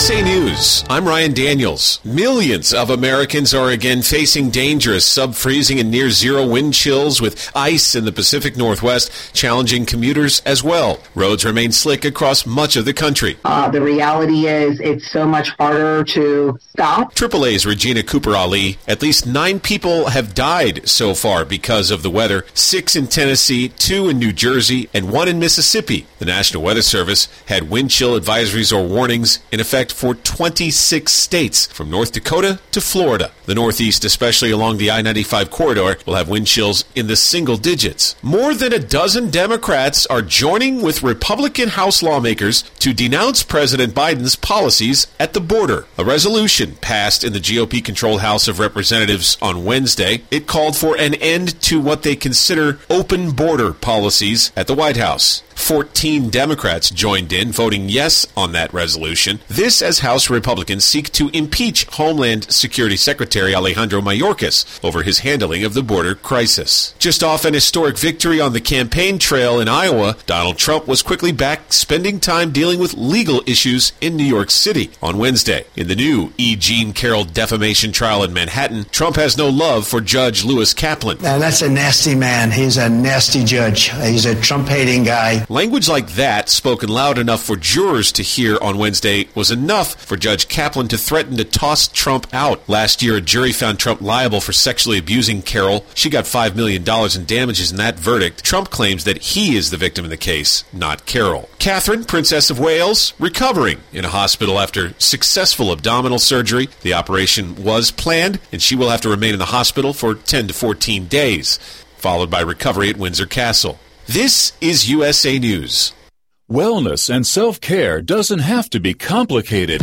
USA News. I'm Ryan Daniels. Millions of Americans are again facing dangerous sub freezing and near zero wind chills with ice in the Pacific Northwest, challenging commuters as well. Roads remain slick across much of the country. Uh, the reality is it's so much harder to stop. AAA's Regina Cooper Ali. At least nine people have died so far because of the weather six in Tennessee, two in New Jersey, and one in Mississippi. The National Weather Service had wind chill advisories or warnings in effect for 26 states, from North Dakota to Florida. The Northeast, especially along the I 95 corridor, will have wind chills in the single digits. More than a dozen Democrats are joining with Republican House lawmakers to denounce President Biden's policies at the border. A resolution passed in the GOP controlled House of Representatives on Wednesday. It called for an end to what they consider open border policies at the White House. 14 Democrats joined in, voting yes on that resolution. This as House Republicans seek to impeach Homeland Security Secretary Alejandro Mayorkas over his handling of the border crisis. Just off an historic victory on the campaign trail in Iowa, Donald Trump was quickly back spending time dealing with legal issues in New York City on Wednesday. In the new E. Jean Carroll defamation trial in Manhattan, Trump has no love for Judge Lewis Kaplan. Now, that's a nasty man. He's a nasty judge. He's a Trump hating guy. Language like that, spoken loud enough for jurors to hear on Wednesday, was enough for Judge Kaplan to threaten to toss Trump out. Last year, a jury found Trump liable for sexually abusing Carroll. She got $5 million in damages in that verdict. Trump claims that he is the victim in the case, not Carroll. Catherine, Princess of Wales, recovering in a hospital after successful abdominal surgery. The operation was planned, and she will have to remain in the hospital for 10 to 14 days, followed by recovery at Windsor Castle. This is USA News. Wellness and self care doesn't have to be complicated.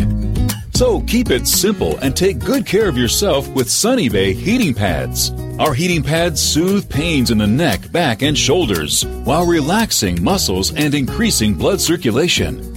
So keep it simple and take good care of yourself with Sunny Bay heating pads. Our heating pads soothe pains in the neck, back, and shoulders while relaxing muscles and increasing blood circulation.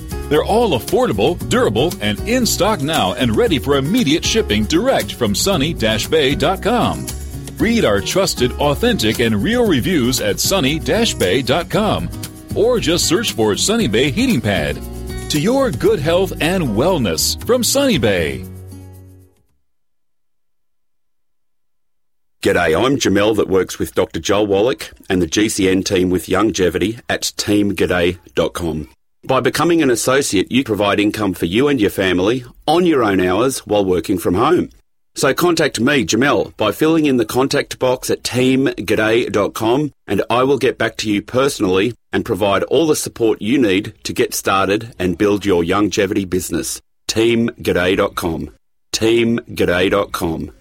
They're all affordable, durable, and in stock now and ready for immediate shipping direct from sunny-bay.com. Read our trusted, authentic, and real reviews at sunny-bay.com or just search for Sunny Bay Heating Pad. To your good health and wellness from Sunny Bay. G'day, I'm Jamel that works with Dr. Joel Wallach and the GCN team with Longevity at teamg'day.com. By becoming an associate, you provide income for you and your family on your own hours while working from home. So contact me, Jamel, by filling in the contact box at teamg'day.com and I will get back to you personally and provide all the support you need to get started and build your longevity business. teamg'day.com. teamg'day.com.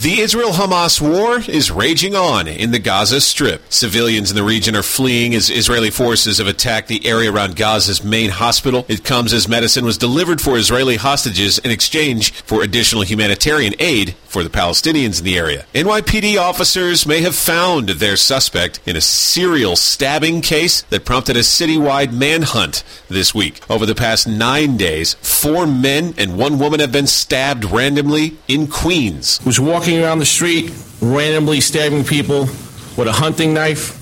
The Israel Hamas war is raging on in the Gaza Strip. Civilians in the region are fleeing as Israeli forces have attacked the area around Gaza's main hospital. It comes as medicine was delivered for Israeli hostages in exchange for additional humanitarian aid for the Palestinians in the area. NYPD officers may have found their suspect in a serial stabbing case that prompted a citywide manhunt this week. Over the past nine days, four men and one woman have been stabbed randomly in Queens. Was walking around the street, randomly stabbing people with a hunting knife.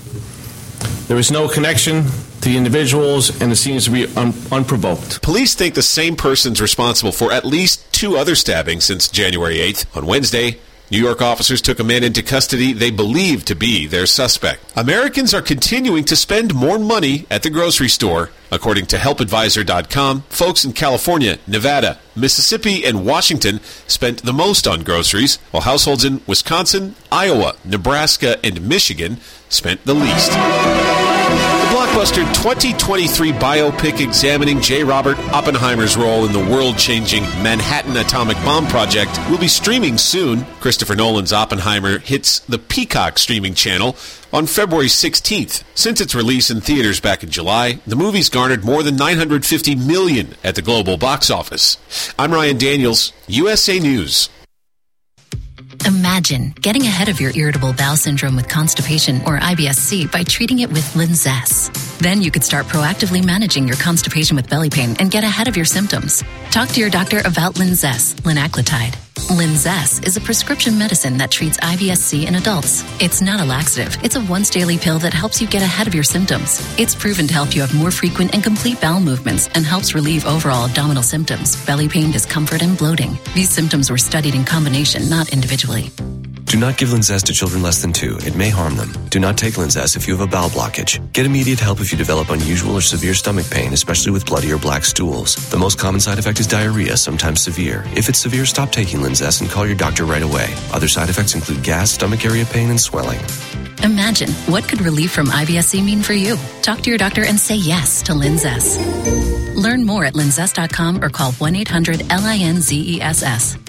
There was no connection to the individuals, and it seems to be un- unprovoked. Police think the same person's responsible for at least two other stabbings since January 8th. On Wednesday, New York officers took a man into custody they believe to be their suspect. Americans are continuing to spend more money at the grocery store. According to HelpAdvisor.com, folks in California, Nevada, Mississippi, and Washington spent the most on groceries, while households in Wisconsin, Iowa, Nebraska, and Michigan spent the least. Blockbuster 2023 biopic examining J. Robert Oppenheimer's role in the world changing Manhattan atomic bomb project will be streaming soon. Christopher Nolan's Oppenheimer hits the Peacock streaming channel on February 16th. Since its release in theaters back in July, the movie's garnered more than 950 million at the global box office. I'm Ryan Daniels, USA News. Imagine getting ahead of your irritable bowel syndrome with constipation or IBS-C by treating it with Linzess. Then you could start proactively managing your constipation with belly pain and get ahead of your symptoms. Talk to your doctor about Linzess, linaclotide. Linzess is a prescription medicine that treats IBS-C in adults. It's not a laxative. It's a once daily pill that helps you get ahead of your symptoms. It's proven to help you have more frequent and complete bowel movements and helps relieve overall abdominal symptoms, belly pain, discomfort, and bloating. These symptoms were studied in combination, not individually. Do not give Linzess to children less than two. It may harm them. Do not take Linzess if you have a bowel blockage. Get immediate help if you develop unusual or severe stomach pain, especially with bloody or black stools. The most common side effect is diarrhea, sometimes severe. If it's severe, stop taking Linzess and call your doctor right away. Other side effects include gas, stomach area pain, and swelling. Imagine what could relief from IBS-C mean for you. Talk to your doctor and say yes to Linzess. Learn more at linzess.com or call 1-800-LINZESS.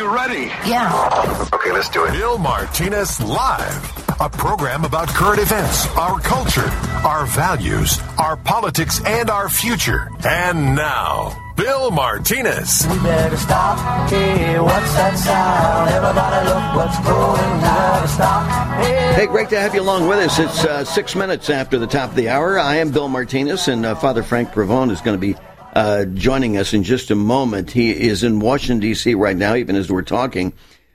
You ready? Yeah. Okay, let's do it. Bill Martinez Live, a program about current events, our culture, our values, our politics, and our future. And now, Bill Martinez. We better stop. Hey, what's that sound? Everybody look what's going. We better stop. Hey. Hey, great to have you along with us. It's uh, six minutes after the top of the hour. I am Bill Martinez, and uh, Father Frank Pavone is going to be uh, joining us in just a moment. He is in Washington, D.C. right now, even as we're talking.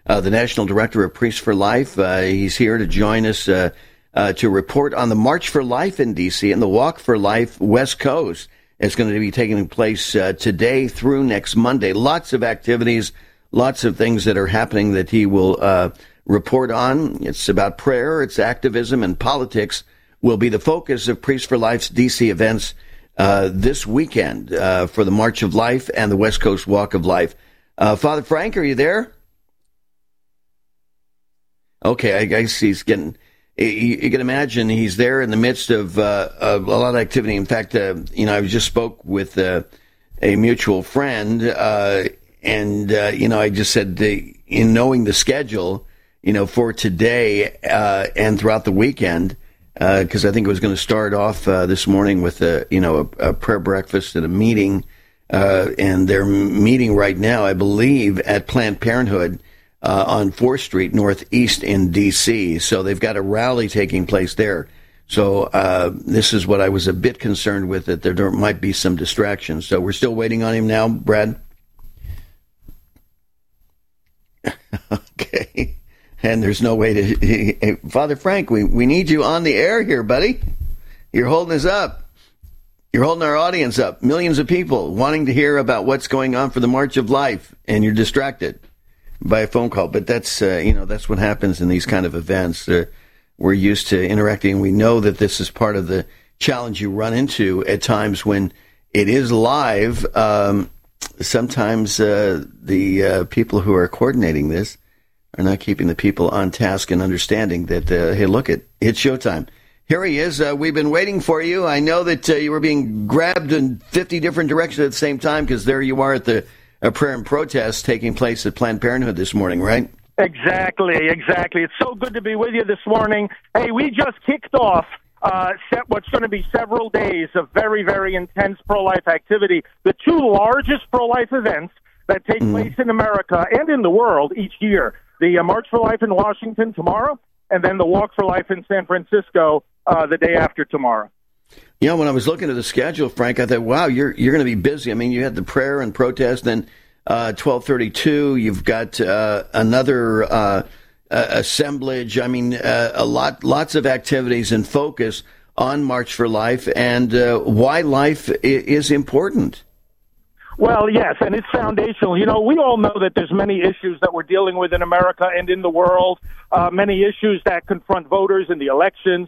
Uh, the National Director of Priests for Life. Uh, he's here to join us uh, uh, to report on the March for Life in D.C. and the Walk for Life West Coast. It's going to be taking place uh, today through next Monday. Lots of activities, lots of things that are happening that he will uh, report on. It's about prayer, it's activism, and politics will be the focus of Priests for Life's D.C. events uh, this weekend uh, for the March of Life and the West Coast Walk of Life. Uh, Father Frank, are you there? Okay, I guess he's getting. You, can imagine he's there in the midst of, uh, of a lot of activity. In fact, uh, you know, I just spoke with a mutual friend, and you know, I just said, in knowing the schedule, you know, for today and throughout the weekend because uh, I think it was going to start off uh, this morning with a you know a, a prayer breakfast and a meeting, uh, and they're meeting right now, I believe, at Planned Parenthood uh, on Fourth Street Northeast in D.C. So they've got a rally taking place there. So uh, this is what I was a bit concerned with that there might be some distractions. So we're still waiting on him now, Brad. okay and there's no way to. Father Frank, we, we need you on the air here, buddy. You're holding us up. You're holding our audience up. Millions of people wanting to hear about what's going on for the March of Life, and you're distracted by a phone call. But that's uh, you know that's what happens in these kind of events. Uh, we're used to interacting. We know that this is part of the challenge you run into at times when it is live. Um, sometimes uh, the uh, people who are coordinating this are not keeping the people on task and understanding that, uh, hey, look, it, it's showtime. Here he is. Uh, we've been waiting for you. I know that uh, you were being grabbed in 50 different directions at the same time because there you are at the prayer and protest taking place at Planned Parenthood this morning, right? Exactly, exactly. It's so good to be with you this morning. Hey, we just kicked off uh, set what's going to be several days of very, very intense pro life activity. The two largest pro life events that take mm. place in America and in the world each year the uh, March for Life in Washington tomorrow, and then the Walk for Life in San Francisco uh, the day after tomorrow. You know, when I was looking at the schedule, Frank, I thought, wow, you're you're going to be busy. I mean, you had the prayer and protest, then uh, twelve thirty two. You've got uh, another uh, assemblage. I mean, uh, a lot, lots of activities and focus on March for Life and uh, why life is important. Well, yes, and it's foundational. You know, we all know that there's many issues that we're dealing with in America and in the world, uh, many issues that confront voters in the elections.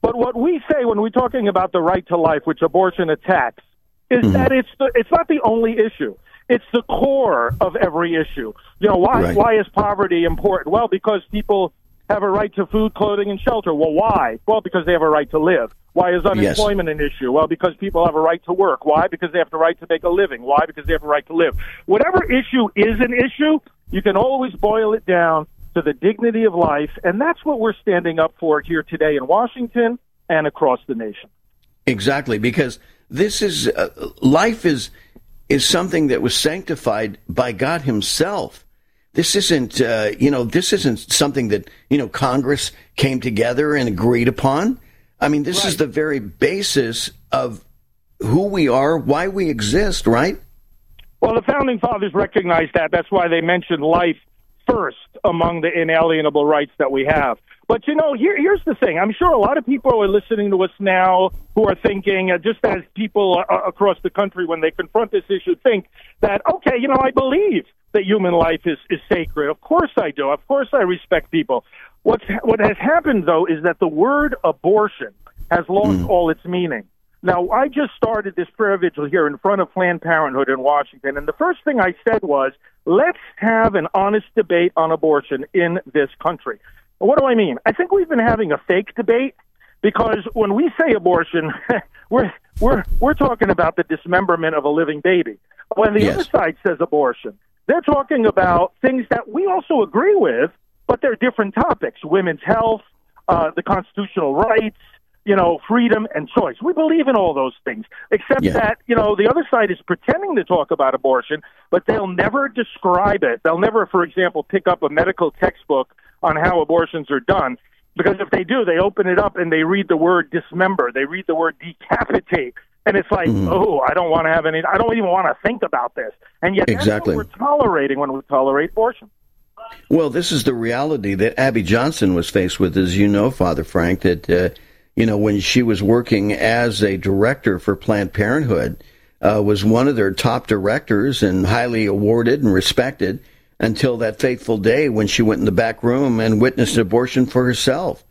But what we say when we're talking about the right to life, which abortion attacks, is mm-hmm. that it's the, it's not the only issue. It's the core of every issue. You know, why right. why is poverty important? Well, because people have a right to food, clothing, and shelter. Well, why? Well, because they have a right to live. Why is unemployment yes. an issue? Well, because people have a right to work. Why? Because they have the right to make a living. Why? Because they have a right to live. Whatever issue is an issue, You can always boil it down to the dignity of life, and that's what we're standing up for here today in Washington and across the nation. Exactly, because this is uh, life is is something that was sanctified by God Himself. This isn't, uh, you know, this isn't something that you know Congress came together and agreed upon. I mean, this right. is the very basis of who we are, why we exist, right? Well, the founding fathers recognized that. That's why they mentioned life first among the inalienable rights that we have. But you know, here, here's the thing. I'm sure a lot of people are listening to us now who are thinking, uh, just as people uh, across the country, when they confront this issue, think that, okay, you know, I believe that human life is, is sacred. Of course I do. Of course I respect people. What's, what has happened, though, is that the word abortion has lost mm. all its meaning. Now, I just started this prayer vigil here in front of Planned Parenthood in Washington, and the first thing I said was, let's have an honest debate on abortion in this country. What do I mean? I think we've been having a fake debate because when we say abortion, we're we're we're talking about the dismemberment of a living baby. When the yes. other side says abortion, they're talking about things that we also agree with, but they're different topics: women's health, uh, the constitutional rights, you know, freedom and choice. We believe in all those things, except yeah. that, you know, the other side is pretending to talk about abortion, but they'll never describe it. They'll never, for example, pick up a medical textbook on how abortions are done. Because if they do, they open it up and they read the word dismember, they read the word decapitate, and it's like, mm. oh, I don't want to have any, I don't even want to think about this. And yet, exactly. we're tolerating when we tolerate abortion. Well, this is the reality that Abby Johnson was faced with, as you know, Father Frank, that uh, you know, when she was working as a director for Planned Parenthood, uh, was one of their top directors and highly awarded and respected until that fateful day when she went in the back room and witnessed abortion for herself.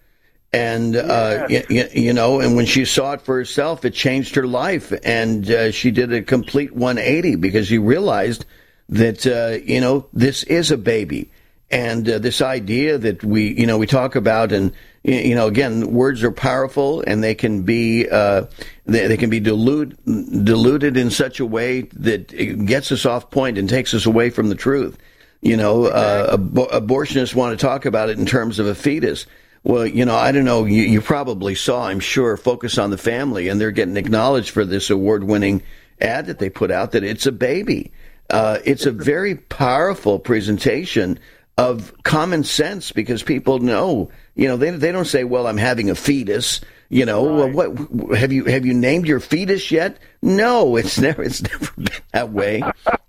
And, uh, you, you, know, and when she saw it for herself, it changed her life. And uh, she did a complete 180 because she realized that, uh, you know, this is a baby. And uh, this idea that we, you know, we talk about and you know, again, words are powerful and they can be uh, they, they, can be dilute, diluted in such a way that it gets us off point and takes us away from the truth. You know, uh, ab- abortionists want to talk about it in terms of a fetus. Well, you know, I don't know. You, you probably saw, I'm sure, Focus on the Family, and they're getting acknowledged for this award-winning ad that they put out that it's a baby. Uh, it's a very powerful presentation of common sense because people know, you know, they they don't say, "Well, I'm having a fetus." You know, right. what have you have you named your fetus yet? No, it's never it's never been that way.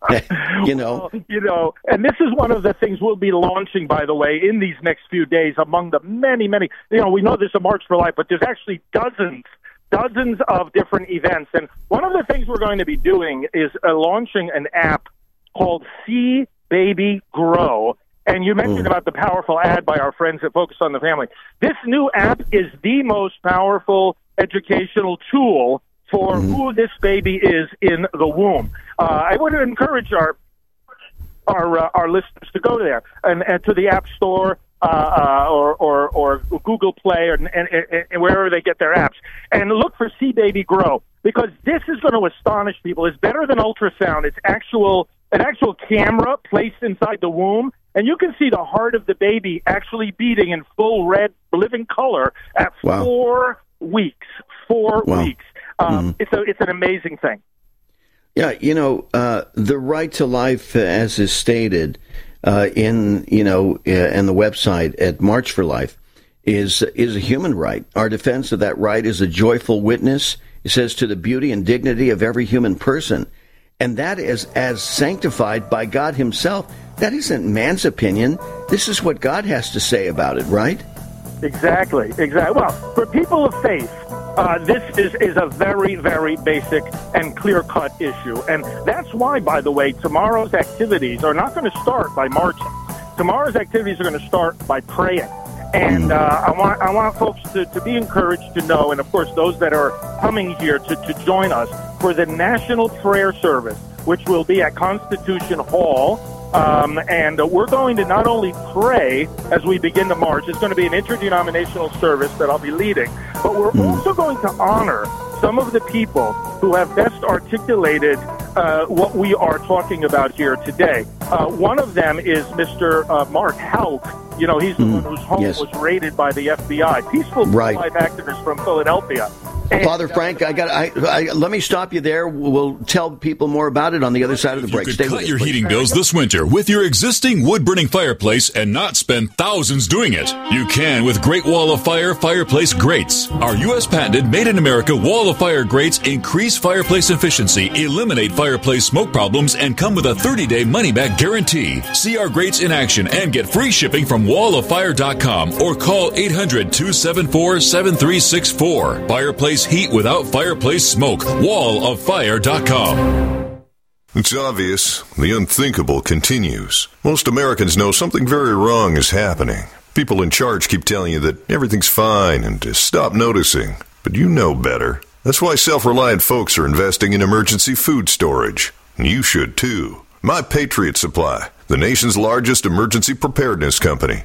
you know, well, you know, and this is one of the things we'll be launching, by the way, in these next few days. Among the many, many, you know, we know there's a March for Life, but there's actually dozens dozens of different events. And one of the things we're going to be doing is uh, launching an app called See Baby Grow. And you mentioned mm. about the powerful ad by our friends at Focus on the Family. This new app is the most powerful educational tool for mm. who this baby is in the womb. Uh, I would encourage our our uh, our listeners to go there and, and to the App Store uh, uh, or, or or Google Play or and, and, and wherever they get their apps and look for See Baby Grow because this is going to astonish people. It's better than ultrasound. It's actual an actual camera placed inside the womb and you can see the heart of the baby actually beating in full red living color at wow. four weeks. Four wow. weeks. Um, mm. It's a it's an amazing thing. Yeah, you know, uh, the right to life, uh, as is stated uh, in you know uh, in the website at March for Life, is is a human right. Our defense of that right is a joyful witness. It says to the beauty and dignity of every human person, and that is as sanctified by God Himself. That isn't man's opinion. This is what God has to say about it, right? Exactly, exactly. Well, for people of faith, uh, this is, is a very, very basic and clear cut issue. And that's why, by the way, tomorrow's activities are not going to start by marching. Tomorrow's activities are going to start by praying. And uh, I want I want folks to, to be encouraged to know, and of course those that are coming here to, to join us for the National Prayer Service, which will be at Constitution Hall um, and uh, we're going to not only pray as we begin the march, it's going to be an interdenominational service that I'll be leading, but we're mm. also going to honor some of the people who have best articulated uh, what we are talking about here today. Uh, one of them is Mr. Uh, Mark Houck. You know, he's the Mm, one whose home yes. was raided by the FBI. Peaceful Right. pro-life activist from Philadelphia. Father Frank, I got. I, I, let me stop you there. We'll tell people more about it on the other side of the break. could Stay cut with us, your please. heating bills this winter with your existing wood burning fireplace and not spend thousands doing it. You can with Great Wall of Fire fireplace grates. Our U.S. patented made in America Wall of Fire grates increase fireplace efficiency, eliminate fireplace smoke problems, and come with a 30 day money back guarantee. See our grates in action and get free shipping from walloffire.com or call 800 274 7364. Fireplace heat without fireplace smoke. Walloffire.com. It's obvious. The unthinkable continues. Most Americans know something very wrong is happening. People in charge keep telling you that everything's fine and to stop noticing. But you know better. That's why self reliant folks are investing in emergency food storage. And you should too. My Patriot Supply, the nation's largest emergency preparedness company,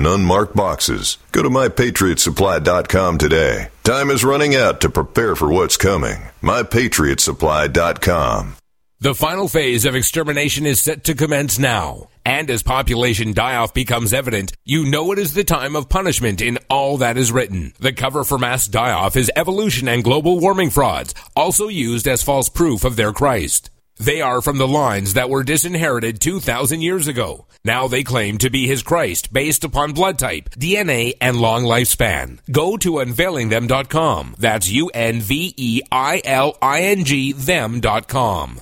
in unmarked boxes. Go to mypatriotsupply.com today. Time is running out to prepare for what's coming. mypatriotsupply.com. The final phase of extermination is set to commence now. And as population die-off becomes evident, you know it is the time of punishment in all that is written. The cover for mass die-off is evolution and global warming frauds, also used as false proof of their Christ. They are from the lines that were disinherited 2,000 years ago. Now they claim to be his Christ based upon blood type, DNA, and long lifespan. Go to unveilingthem.com. That's E U-N-V-E-I-L-I-N-G them.com.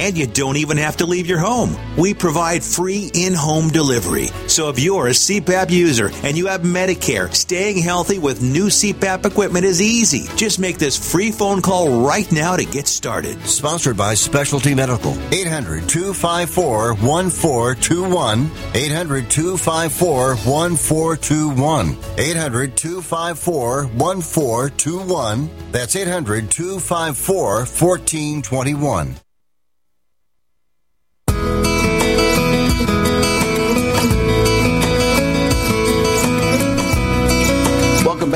you don't even have to leave your home. We provide free in home delivery. So if you're a CPAP user and you have Medicare, staying healthy with new CPAP equipment is easy. Just make this free phone call right now to get started. Sponsored by Specialty Medical. 800 254 1421. 800 254 1421. 800 254 1421. That's 800 254 1421.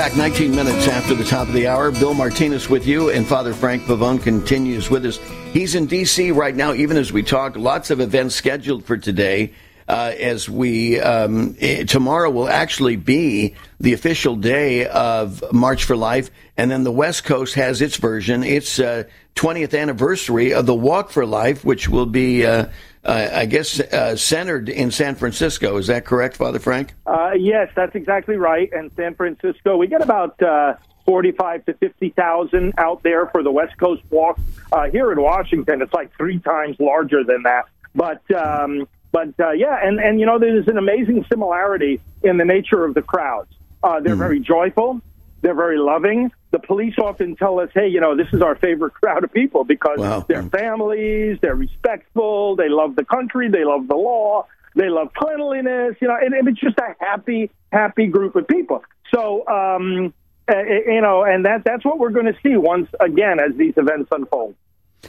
Back. 19 minutes after the top of the hour. Bill Martinez with you, and Father Frank Pavone continues with us. He's in D.C. right now, even as we talk. Lots of events scheduled for today. Uh, as we um, eh, tomorrow will actually be the official day of March for Life, and then the West Coast has its version. It's uh, 20th anniversary of the Walk for Life, which will be, uh, uh, I guess, uh, centered in San Francisco. Is that correct, Father Frank? Uh, yes, that's exactly right. And San Francisco, we get about uh, 45 to 50,000 out there for the West Coast Walk. Uh, here in Washington, it's like three times larger than that. But um, but uh, yeah, and and you know, there's an amazing similarity in the nature of the crowds. Uh, they're very joyful. They're very loving. The police often tell us, "Hey, you know, this is our favorite crowd of people because Wow. they're families, they're respectful, they love the country, they love the law, they love cleanliness." You know, and, and it's just a happy, happy group of people. So, um, uh, you know, and that that's what we're going to see once again as these events unfold.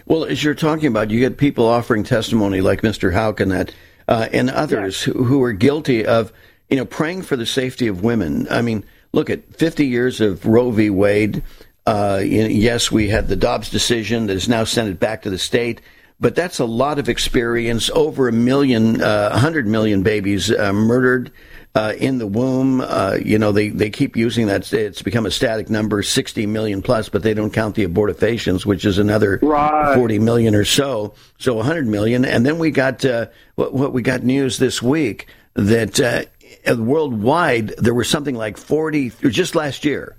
Well, as you're talking about, you get people offering testimony like Mr. Houck and that, uh, and others who, who are guilty of, you know, praying for the safety of women. I mean, look at 50 years of Roe v. Wade. Uh, yes, we had the Dobbs decision that has now sent it back to the state, but that's a lot of experience. Over a million, uh, 100 million babies uh, murdered uh, in the womb. Uh, you know, they, they keep using that. It's become a static number, 60 million plus, but they don't count the abortifacients, which is another Right. 40 million or so. So 100 million. And then we got, uh, what, what we got news this week that uh, worldwide there were something like 40, just last year,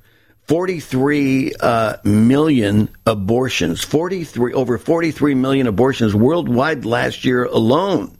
43 uh, million abortions, 43, over 43 million abortions worldwide last year alone.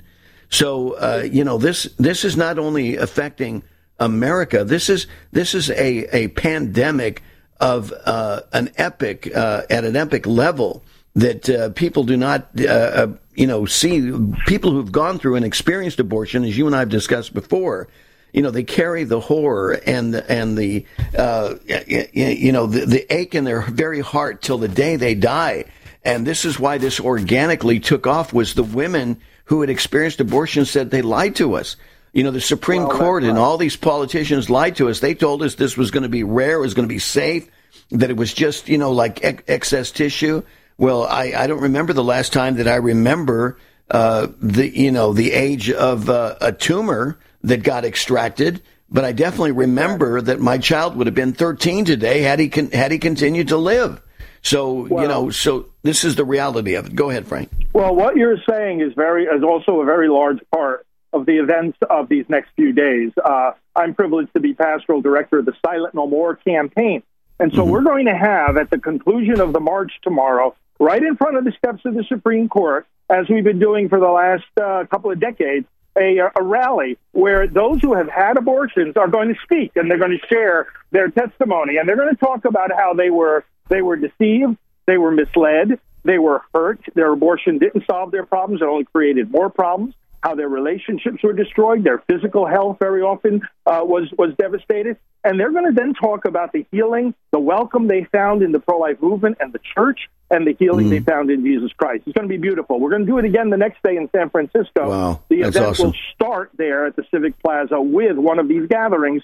So uh, you know this this is not only affecting America. This is this is a a pandemic of uh, an epic uh, at an epic level that uh, people do not uh, you know see. People who've gone through and experienced abortion, as you and I have discussed before. You know they carry the horror and the, and the uh, you know the, the ache in their very heart till the day they die. And this is why this organically took off was the women who had experienced abortion said they lied to us. You know, the Supreme Court and all these politicians lied to us. They told us this was going to be rare, it was going to be safe, that it was just, you know, like ex- excess tissue. Well, I, I don't remember the last time that I remember uh, the, you know, the age of uh, a tumor that got extracted. But I definitely remember that my child would have been 13 today had he con- had he continued to live. So you know, so this is the reality of it. Go ahead, Frank. Well, what you're saying is very is also a very large part of the events of these next few days. Uh, I'm privileged to be pastoral director of the Silent No More campaign, and so we're going to have at the conclusion of the march tomorrow, right in front of the steps of the Supreme Court, as we've been doing for the last uh, couple of decades. A, a rally where those who have had abortions are going to speak and they're going to share their testimony and they're going to talk about how they were they were deceived, they were misled, they were hurt. Their abortion didn't solve their problems; it only created more problems. How their relationships were destroyed, their physical health very often uh, was was devastated, and they're going to then talk about the healing, the welcome they found in the pro life movement and the church, and the healing they found in Jesus Christ. It's going to be beautiful. We're going to do it again the next day in San Francisco. Wow, the that's event awesome. will start there at the Civic Plaza with one of these gatherings.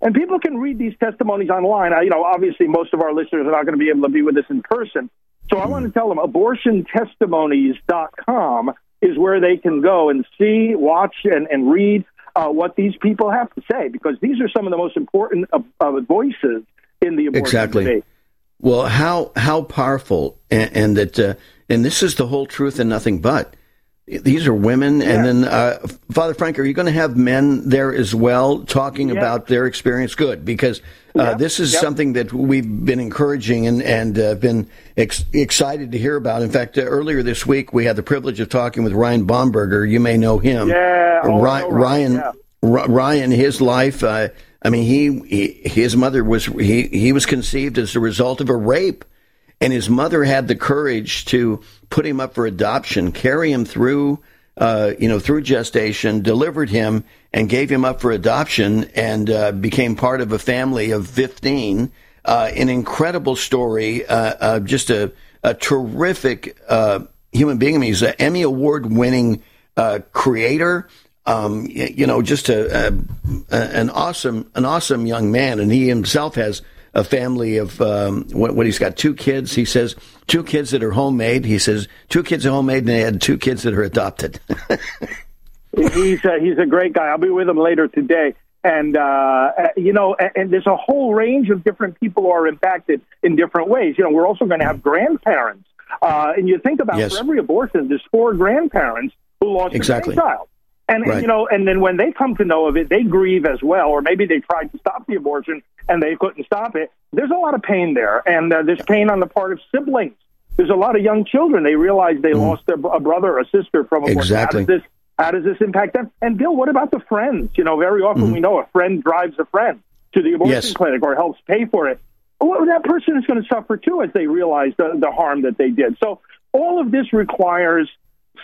And people can read these testimonies online. I, you know, obviously, most of our listeners are not going to be able to be with us in person. So I want to tell them abortiontestimonies.com is where they can go and see, watch, and, and read uh, what these people have to say because these are some of the most important uh, uh, voices in the abortion Exactly. debate. Well, how how powerful, and, and that, uh, and this is the whole truth and nothing but. These are women, and then uh, Father Frank, are you going to have men there as well talking Yeah. about their experience? Good, because uh, Yeah. this is something that we've been encouraging and and uh, been ex- excited to hear about. In fact, uh, earlier this week we had the privilege of talking with Ryan Bomberger. You may know him. Yeah, oh, Ry- I know Ryan, Ryan. yeah. R- Ryan, his life. Uh, I mean, he, he his mother was he he was conceived as a result of a rape, and his mother had the courage to put him up for adoption, carry him through, uh, you know, through gestation, delivered him, and gave him up for adoption, and uh, became part of a family of fifteen. Uh, an incredible story, uh, just a a terrific uh, human being. I mean, he's an Emmy award winning uh, creator um, you know, just a, a an awesome an awesome young man, and he himself has a family of um, what, what he's got two kids. He says two kids that are homemade. He says two kids are homemade, and they had two kids that are adopted. he's a, he's a great guy. I'll be with him later today. And, uh, uh, you know, and, and there's a whole range of different people who are impacted in different ways. You know, we're also going to have grandparents. Uh, and you think about Yes. for every abortion, there's four grandparents who lost Exactly. a grandchild. And, Right. you know, and then when they come to know of it, they grieve as well, or maybe they tried to stop the abortion and they couldn't stop it. There's a lot of pain there, and uh, there's pain on the part of siblings. There's a lot of young children. They realize they lost their, a brother or a sister from abortion. Mm. Exactly. How does this how does this impact them? And Bill, what about the friends? You know, very often we know a friend drives a friend to the abortion. Yes. clinic or helps pay for it. Well, that person is going to suffer too as they realize the, the harm that they did. So all of this requires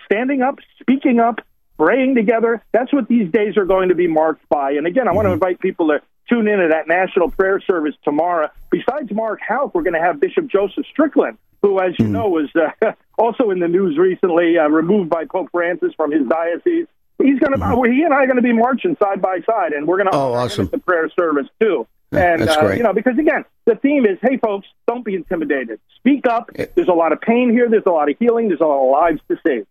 standing up, speaking up, praying together. That's what these days are going to be marked by. And again, I want to invite people to tune in to that national prayer service tomorrow. Besides Mark Houck, we're going to have Bishop Joseph Strickland, who, as you know, was uh, also in the news recently, uh, removed by Pope Francis from his diocese. He's going to, he and I are going to be marching side by side, and we're going to Oh, awesome. the prayer service too. And That's uh, great. you know, because again, the theme is, hey, folks, don't be intimidated. Speak up. There's a lot of pain here. There's a lot of healing. There's a lot of lives to save.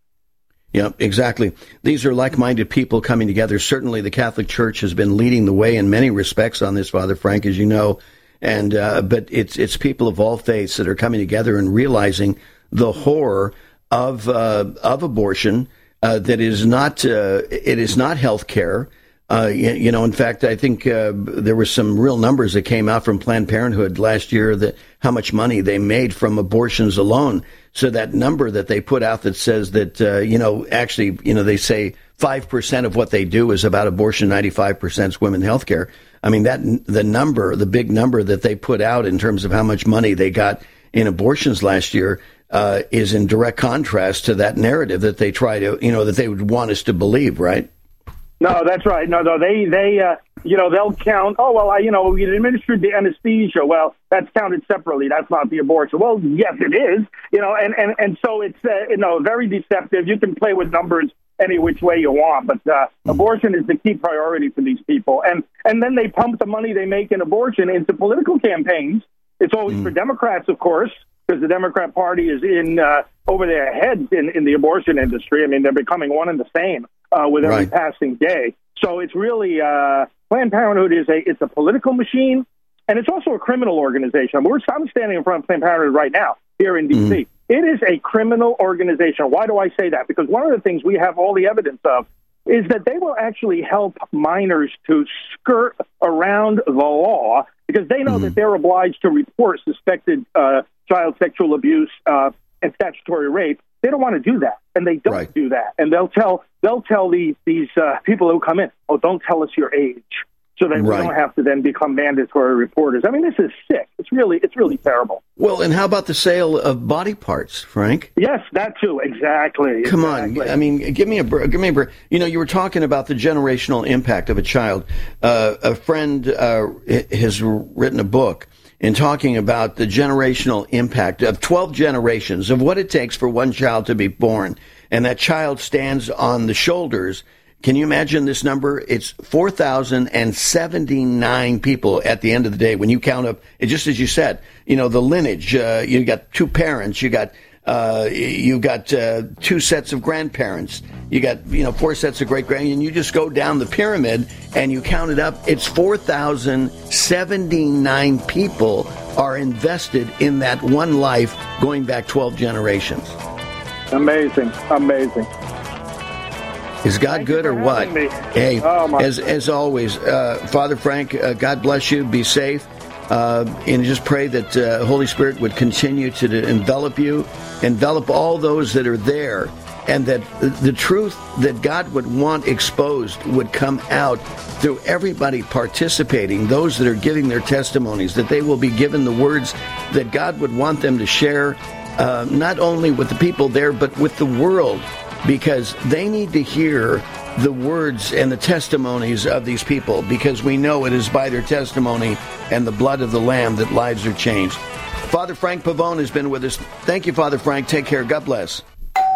Yeah, exactly. These are like-minded people coming together. Certainly, the Catholic Church has been leading the way in many respects on this, Father Frank, as you know. And uh, but it's it's people of all faiths that are coming together and realizing the horror of uh, of abortion. Uh, that is not uh, it is not health care. Uh, you, you know, in fact, I think uh, there were some real numbers that came out from Planned Parenthood last year that how much money they made from abortions alone. So that number that they put out that says that uh, you know actually you know they say five percent of what they do is about abortion, ninety five percent is women health care. I mean that the number, the big number that they put out in terms of how much money they got in abortions last year uh, is in direct contrast to that narrative that they try to you know that they would want us to believe, right? No, that's right. No, no, they they uh, you know they'll count. Oh well, I, you know we administered the anesthesia. Well, that's counted separately. That's not the abortion. Well, yes, it is. You know, and and and so it's uh, you know very deceptive. You can play with numbers any which way you want, but uh, abortion is the key priority for these people. And and then they pump the money they make in abortion into political campaigns. It's always for Democrats, of course, because the Democrat Party is in uh, over their heads in, in the abortion industry. I mean, they're becoming one and the same uh, with every Right. passing day. So it's really uh, Planned Parenthood is a it's a political machine, and it's also a criminal organization. We're I'm standing in front of Planned Parenthood right now here in D.C. It is a criminal organization. Why do I say that? Because one of the things we have all the evidence of is that they will actually help minors to skirt around the law because they know that they're obliged to report suspected uh, child sexual abuse uh, and statutory rape. They don't want to do that, and they don't do that. And they'll tell they'll tell these these uh, people who come in, "Oh, don't tell us your age," so that we don't have to then become mandatory reporters. I mean, this is sick. It's really it's really terrible. Well, and how about the sale of body parts, Frank? Yes, that too. Exactly. Come on, I mean, give me a br- give me a break. You know, you were talking about the generational impact of a child. Uh, a friend uh, has written a book in talking about the generational impact of 12 generations of what it takes for one child to be born, and that child stands on the shoulders. Can you imagine this number? It's 4,079 people at the end of the day when you count up, just as you said, you know, the lineage. Uh, you got two parents, you got uh, you got uh, two sets of grandparents. You got you know four sets of great grand, and you just go down the pyramid and you count it up. It's four thousand seventy nine people are invested in that one life, going back twelve generations. Amazing, amazing. Is God good or what? Hey, Oh, as as always, uh, Father Frank, uh, God bless you. Be safe, and just pray that uh, Holy Spirit would continue to, to envelop you, envelop all those that are there, and that the truth that God would want exposed would come out through everybody participating. Those that are giving their testimonies, that they will be given the words that God would want them to share, uh, not only with the people there, but with the world because they need to hear the words and the testimonies of these people because we know it is by their testimony and the blood of the Lamb that lives are changed. Father Frank Pavone has been with us. Thank you, Father Frank. Take care. God bless.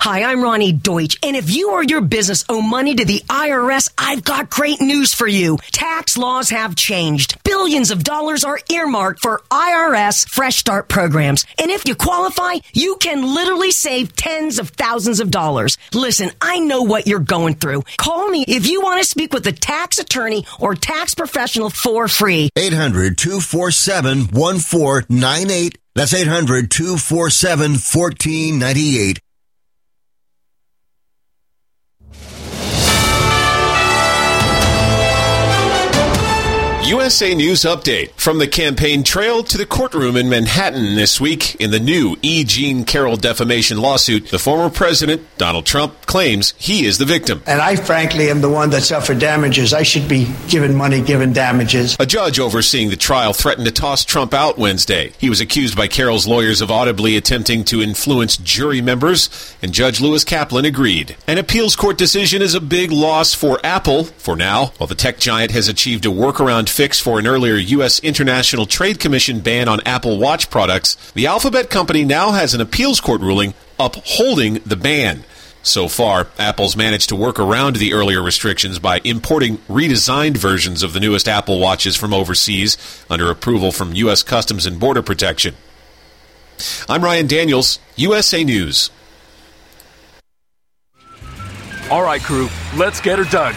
Hi, I'm Ronnie Deutsch, and if you or your business owe money to the IRS, I've got great news for you. Tax laws have changed. Billions of dollars are earmarked for IRS Fresh Start programs. And if you qualify, you can literally save tens of thousands of dollars. Listen, I know what you're going through. Call me if you want to speak with a tax attorney or tax professional for free. 800 247 1498. That's 800 247 1498. USA News Update. From the campaign trail to the courtroom in Manhattan this week in the new E. Jean Carroll defamation lawsuit, the former president, Donald Trump, claims he is the victim. And I frankly am the one that suffered damages. I should be given money, given damages. A judge overseeing the trial threatened to toss Trump out Wednesday. He was accused by Carroll's lawyers of audibly attempting to influence jury members, and Judge Lewis Kaplan agreed. An appeals court decision is a big loss for Apple for now, while the tech giant has achieved a workaround fix for an earlier U.S. International Trade Commission ban on Apple Watch products, the Alphabet company now has an appeals court ruling upholding the ban. So far, Apple's managed to work around the earlier restrictions by importing redesigned versions of the newest Apple Watches from overseas under approval from U.S. Customs and Border Protection. I'm Ryan Daniels, USA News. All right, crew, let's get her dug.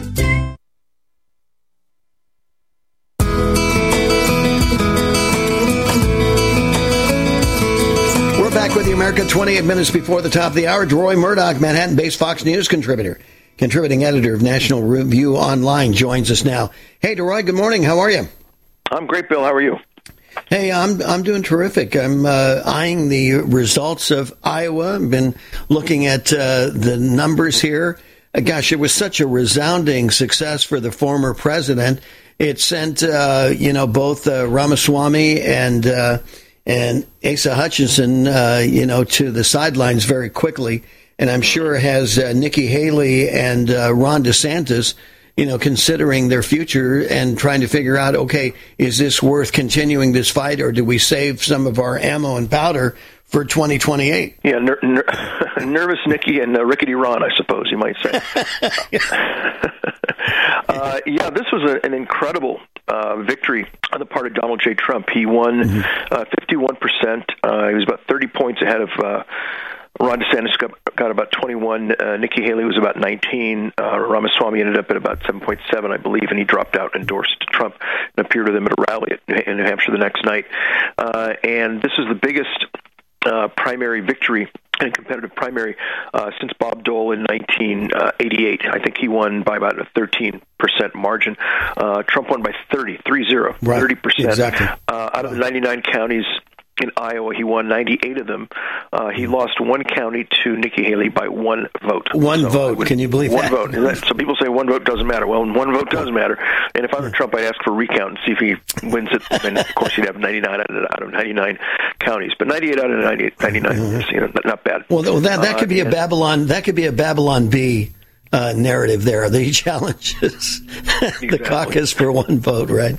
America, 28 minutes before the top of the hour. Roy Murdock, Manhattan based Fox News contributor, contributing editor of National Review Online, joins us now. Hey, DeRoy, good morning. How are you? I'm great, Bill. How are you? Hey, I'm I'm doing terrific. I'm uh, eyeing the results of Iowa. I've been looking at uh, the numbers here. Uh, gosh, it was such a resounding success for the former president. It sent uh, you know both uh, Ramaswamy and uh, and Asa Hutchinson you know to the sidelines very quickly, and I'm sure has Nikki Haley and Ron DeSantis you know, considering their future and trying to figure out, okay, is this worth continuing this fight or do we save some of our ammo and powder for 2028? Yeah, ner- ner- nervous Nikki and uh, rickety Ron, I suppose you might say. uh, yeah, this was a, an incredible uh, victory on the part of Donald J. Trump. He won mm-hmm. uh, 51%. Uh, he was about 30 points ahead of uh, Ron DeSantis got, got about 21. Uh, Nikki Haley was about 19. Uh, Ramaswamy ended up at about 7.7, I believe, and he dropped out, and endorsed Trump, and appeared with him at a rally at, in New Hampshire the next night. Uh, and this is the biggest uh, primary victory and competitive primary uh, since Bob Dole in 1988. I think he won by about a 13 percent margin. Uh, Trump won by 30, 30, right. 30 percent. Exactly. Uh, out of the 99 counties in Iowa, he won 98 of them. Uh, he lost one county to Nikki Haley by one vote. One so vote. Would, Can you believe that? one that? vote? That, so people say one vote doesn't matter. Well, one vote does matter. And if I were Trump, I'd ask for a recount and see if he wins it. And of course, he'd have 99 out of 99 counties, but 98 out of 98, 99 mm-hmm. you know, not bad. Well, that that could be uh, a Babylon. That could be a Babylon Bee. Uh, narrative there. The challenges exactly. the caucus for one vote, right?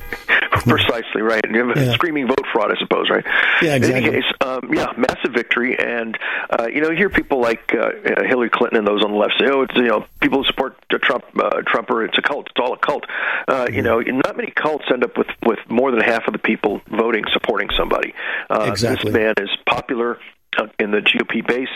Precisely right. And you have yeah. screaming vote fraud, I suppose, right? Yeah, exactly. In any case, um, yeah, massive victory, and uh, you know, you hear people like uh, Hillary Clinton and those on the left say, "Oh, it's you know, people who support Trump, uh, Trumper, it's a cult. It's all a cult." Uh, mm-hmm. You know, not many cults end up with with more than half of the people voting supporting somebody. Uh, exactly. This man is popular in the GOP base.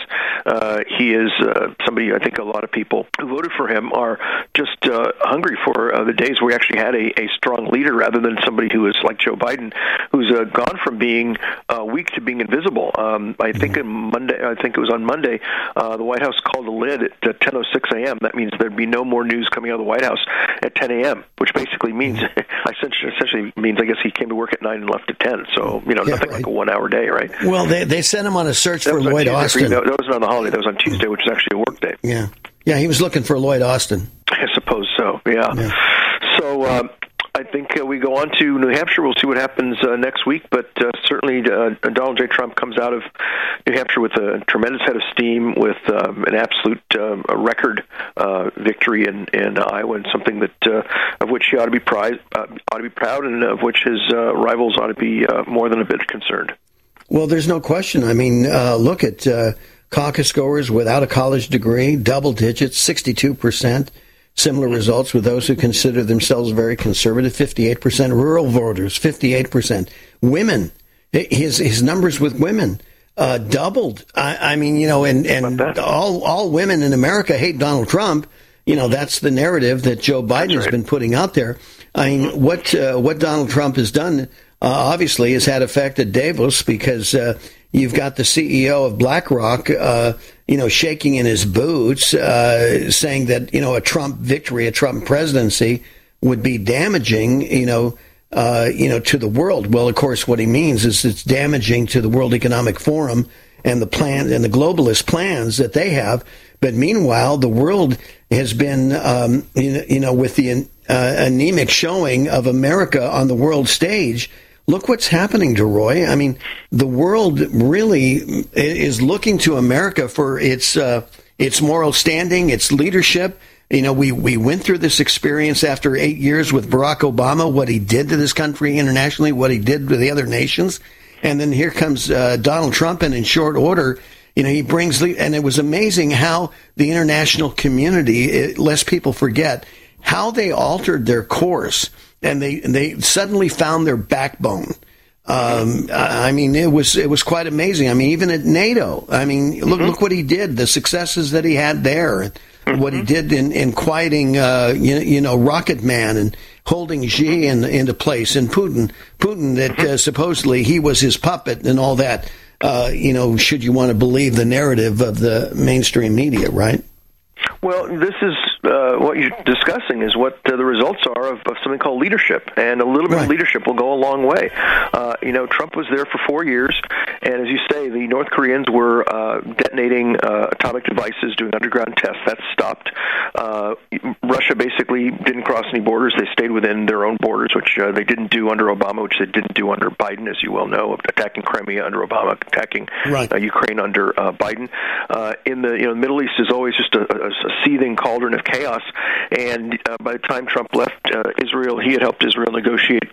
Uh, he is uh, somebody I think a lot of people who voted for him are just uh, hungry for uh, the days where we actually had a, a strong leader rather than somebody who is like Joe Biden, who's uh, gone from being uh, weak to being invisible. Um, I think on Monday, I think it was on Monday, uh, the White House called a lid at uh, 10:06 a.m. That means there'd be no more news coming out of the White House at 10 a.m., which basically means essentially, essentially means I guess he came to work at nine and left at 10. So you know, Yeah, nothing right. like a one-hour day, right? Well, they, they sent him on a search for was Lloyd Austin. you. That wasn't on the holiday. That was on Tuesday, which is actually a work day. Yeah. Yeah, he was looking for Lloyd Austin. I suppose so. Yeah. So um, I think uh, we go on to New Hampshire. We'll see what happens uh, next week. But uh, certainly, uh, Donald J. Trump comes out of New Hampshire with a tremendous head of steam, with um, an absolute um, a record uh, victory in, in Iowa, and something that uh, of which he ought to be proud, uh, ought to be proud, and of which his uh, rivals ought to be uh, more than a bit concerned. Well, there's no question. I mean, uh, look at uh, caucus goers without a college degree, double digits, 62%. Similar results with those who consider themselves very conservative, 58%. Rural voters, 58%. Women, his, his numbers with women uh, doubled. I, I mean, you know, and, and all, all women in America hate Donald Trump. You know, that's the narrative that Joe Biden has been putting out there. I mean, what, uh, what Donald Trump has done, uh, obviously, has had effect at Davos because uh, you've got the CEO of BlackRock, uh, you know, shaking in his boots, uh, saying that you know a Trump victory, a Trump presidency would be damaging, you know, uh, you know, to the world. Well, of course, what he means is it's damaging to the World Economic Forum and the plan and the globalist plans that they have. But meanwhile, the world has been, um, you know, you know, with the uh, anemic showing of America on the world stage. Look what's happening DeRoy. I mean, the world really is looking to America for its uh, its moral standing, its leadership. You know, we, we went through this experience after eight years with Barack Obama, what he did to this country internationally, what he did to the other nations. And then here comes uh, Donald Trump, and in short order, you know, he brings, and it was amazing how the international community, it, lest people forget, how they altered their course and they, they suddenly found their backbone. Um, I mean, it was it was quite amazing. I mean, even at NATO, I mean, look look what he did, the successes that he had there, and what he did in in quieting, uh, you, you know, Rocket Man and holding Xi in, into place, and Putin, Putin that uh, supposedly he was his puppet and all that. Uh, you know, should you want to believe the narrative of the mainstream media, right? Well, this is uh, what you're discussing is what uh, the results are of, of something called leadership, and a little bit of leadership will go a long way. Uh, you know, Trump was there for four years, and as you say, the North Koreans were uh, detonating uh, atomic devices, doing underground tests. That stopped. Uh, Russia basically didn't cross any borders; they stayed within their own borders, which uh, they didn't do under Obama, which they didn't do under Biden, as you well know, attacking Crimea under Obama, attacking Right. uh, Ukraine under uh, Biden. Uh, in the you know, the Middle East is always just a, a, a seething cauldron of chaos. And uh, by the time Trump left uh, Israel, he had helped Israel negotiate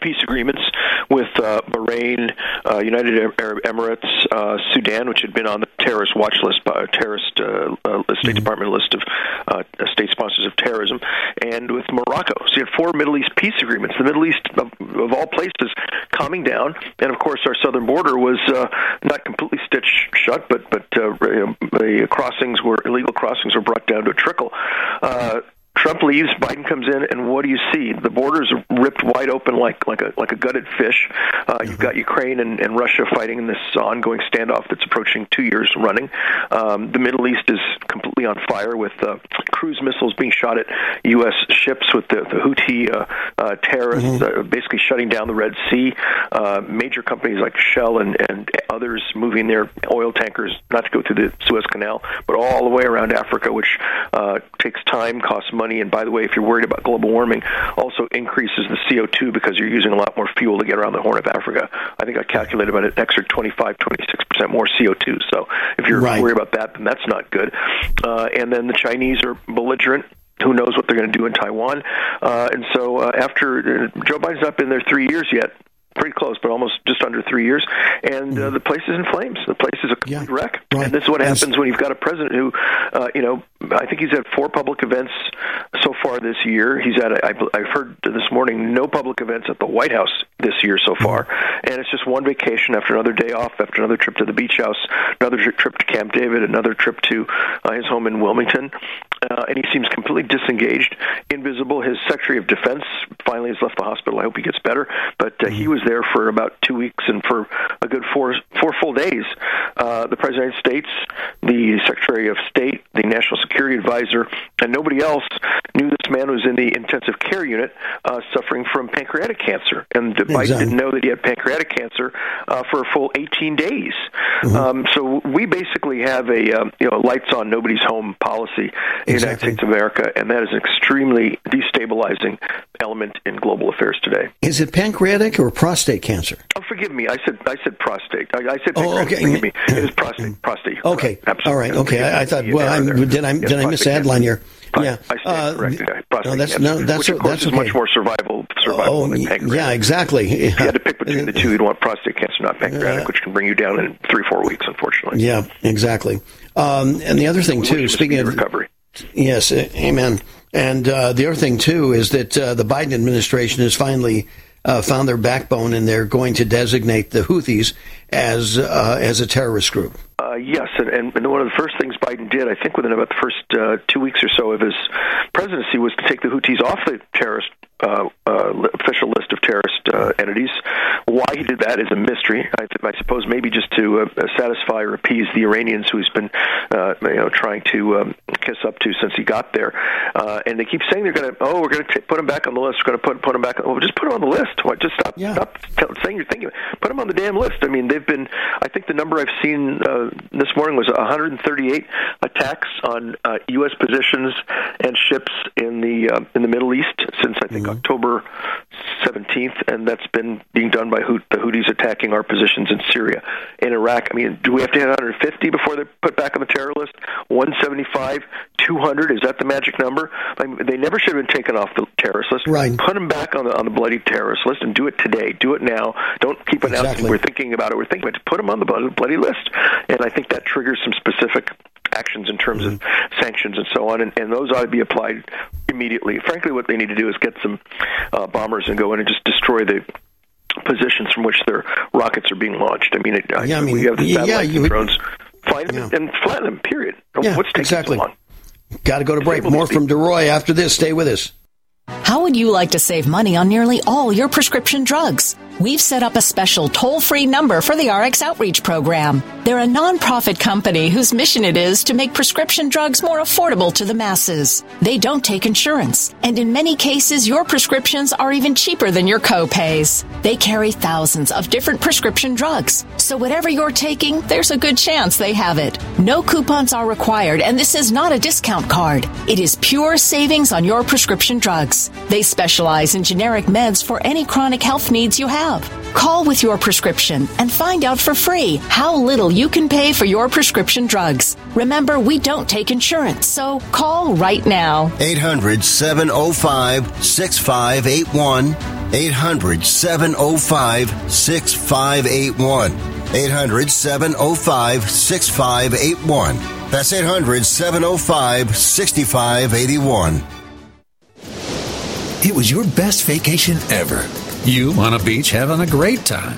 peace agreements with uh, Bahrain, uh, United Arab Emirates, uh, Sudan, which had been on the terrorist watch list, by, terrorist uh, uh, State Department list of uh, state sponsors of terrorism, and with Morocco. So you had four Middle East peace agreements. The Middle East, of, of all places, calming down, and of course our southern border was uh, not completely stitched shut, but but uh, you know, the crossings were illegal crossings were brought down to a trickle. Uh, Trump leaves, Biden comes in, and what do you see? The borders ripped wide open like like a like a gutted fish. Uh, You've got Ukraine and, and Russia fighting in this ongoing standoff that's approaching two years running. Um, the Middle East is completely on fire with uh, cruise missiles being shot at U.S. ships with the, the Houthi uh, uh, terrorists, uh, basically shutting down the Red Sea. Uh, major companies like Shell and, and others moving their oil tankers not to go through the Suez Canal, but all the way around Africa, which uh, takes time, costs money, and by the way, if you're worried about global warming, also increases the CO2 because you're using a lot more fuel to get around the Horn of Africa. I think I calculated about an extra 25, 26 percent more CO2. So if you're Right. worried about that, then that's not good. Uh, and then the Chinese are belligerent who knows what they're going to do in Taiwan. Uh, and so uh, after uh, Joe Biden's not been there three years yet, pretty close, but almost just under three years. And uh, the place is in flames. The place is a complete wreck. And this is what happens when you've got a president who, uh, you know, I think he's had four public events so far this year. He's had, I, I've heard this morning, no public events at the White House this year so far. And it's just one vacation after another day off, after another trip to the beach house, another trip to Camp David, another trip to uh, his home in Wilmington. Uh, and he seems completely disengaged, invisible. His Secretary of Defense finally has left the hospital. I hope he gets better. But uh, he was there for about two weeks and for a good four four full days. Uh, the President of the United States, the Secretary of State, the National Security Advisor, and nobody else knew this man was in the intensive care unit uh, suffering from pancreatic cancer. And Biden Exactly. didn't know that he had pancreatic cancer uh, for a full 18 days. Um, so we basically have a um, you know lights on nobody's home policy the United States of America, and that is an extremely destabilizing element in global affairs today. Is it pancreatic or prostate cancer? Oh, forgive me. I said I said prostate. I, I said Oh, okay. Forgive me. It is prostate. Prostate. Okay. Absolutely. All right. Okay. I, I thought. Well, I'm, did I Yes, did I miss the headline here? Yeah. Uh, no, that's cancer, no, that's which of course that's is okay. much more survival survival Oh, than pancreatic. yeah, exactly. If you had to pick between the two, you'd want prostate cancer, not pancreatic, which can bring you down in three, four weeks, unfortunately. Yeah, exactly. Um, and the other thing too, wish him a speaking of recovery. Yes, amen. And uh, the other thing too is that uh, the Biden administration has finally uh, found their backbone, and they're going to designate the Houthis as uh, as a terrorist group. Uh, yes, and, and, one of the first things Biden did, I think within about the first uh, two weeks or so of his presidency, was to take the Houthis off the terrorist uh, uh, official list of terrorist uh, entities. Why he did that is a mystery. I, th- I suppose maybe just to uh, satisfy or appease the Iranians, who he's been, uh, you know, trying to um, kiss up to since he got there. Uh, and they keep saying they're going to, oh, we're going to put him back on the list. We're going to put put him back. On, well, just put him on the list. What? Just stop. Stop tell, saying you're thinking. Put him on the damn list. I mean, they've been. I think the number I've seen uh, this morning was 138 attacks on uh, U.S. positions and ships in the uh, in the Middle East since I think October 17th, and that's been being done by Hout- the Houthis attacking our positions in Syria, in Iraq. I mean, do we have to hit 150 before they're put back on the terror list? 175, 200 is that the magic number? I mean, they never should have been taken off the terrorist list. Right. Put them back on the on the bloody terrorist list and do it today. Do it now. Don't keep announcing Exactly. we're thinking about it. We're thinking about it. Put them on the bloody, bloody list, and I think that triggers some specific actions in terms of sanctions and so on, and, and those ought to be applied immediately. Frankly, what they need to do is get some uh, bombers and go in and just destroy the positions from which their rockets are being launched. I mean, it, Yeah, I mean, we have the yeah, you and drones. Find them and flatten them. Period. Yeah, What's taking exactly. so long? Got to go to break. More from DeRoy after this. Stay with us. How would you like to save money on nearly all your prescription drugs? We've set up a special toll free number for the RX Outreach Program. They're a nonprofit company whose mission it is to make prescription drugs more affordable to the masses. They don't take insurance, and in many cases, your prescriptions are even cheaper than your co-pays. They carry thousands of different prescription drugs, so whatever you're taking, there's a good chance they have it. No coupons are required, and this is not a discount card. It is pure savings on your prescription drugs. They specialize in generic meds for any chronic health needs you have. Call with your prescription and find out for free how little you can pay for your prescription drugs. Remember, we don't take insurance, so call right now. 800 705 6581. 800 705 6581. 800 705 6581. That's 800 705 6581. It was your best vacation ever. You on a beach having a great time.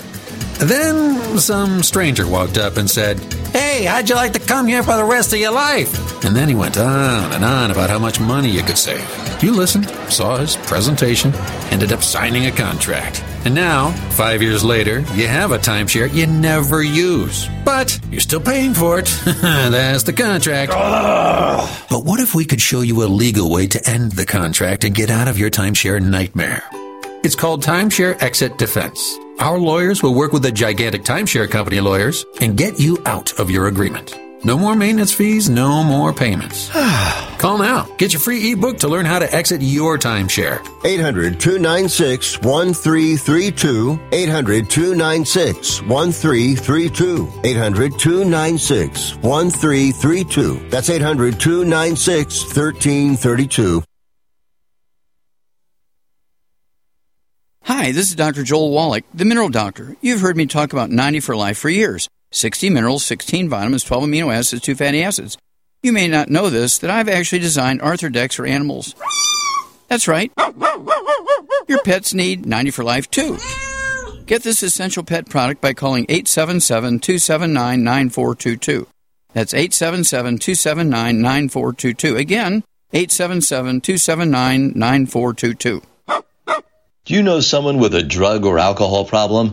Then some stranger walked up and said, Hey, how'd you like to come here for the rest of your life? And then he went on and on about how much money you could save. You listened, saw his presentation, ended up signing a contract. And now, five years later, you have a timeshare you never use. But you're still paying for it. That's the contract. But what if we could show you a legal way to end the contract and get out of your timeshare nightmare? It's called Timeshare Exit Defense. Our lawyers will work with the gigantic timeshare company lawyers and get you out of your agreement. No more maintenance fees, no more payments. Call now. Get your free ebook to learn how to exit your timeshare. 800 296 1332. 800 296 1332. 800 296 1332. That's 800 296 1332. Hi, Hi, this is Dr. Joel Wallach, the Mineral Doctor. You've heard me talk about 90 for Life for years 60 minerals, 16 vitamins, 12 amino acids, 2 fatty acids. You may not know this, that I've actually designed Arthrodex for animals. That's right. Your pets need 90 for Life too. Get this essential pet product by calling 877 279 9422. That's 877 279 9422. Again, 877 279 9422. Do you know someone with a drug or alcohol problem?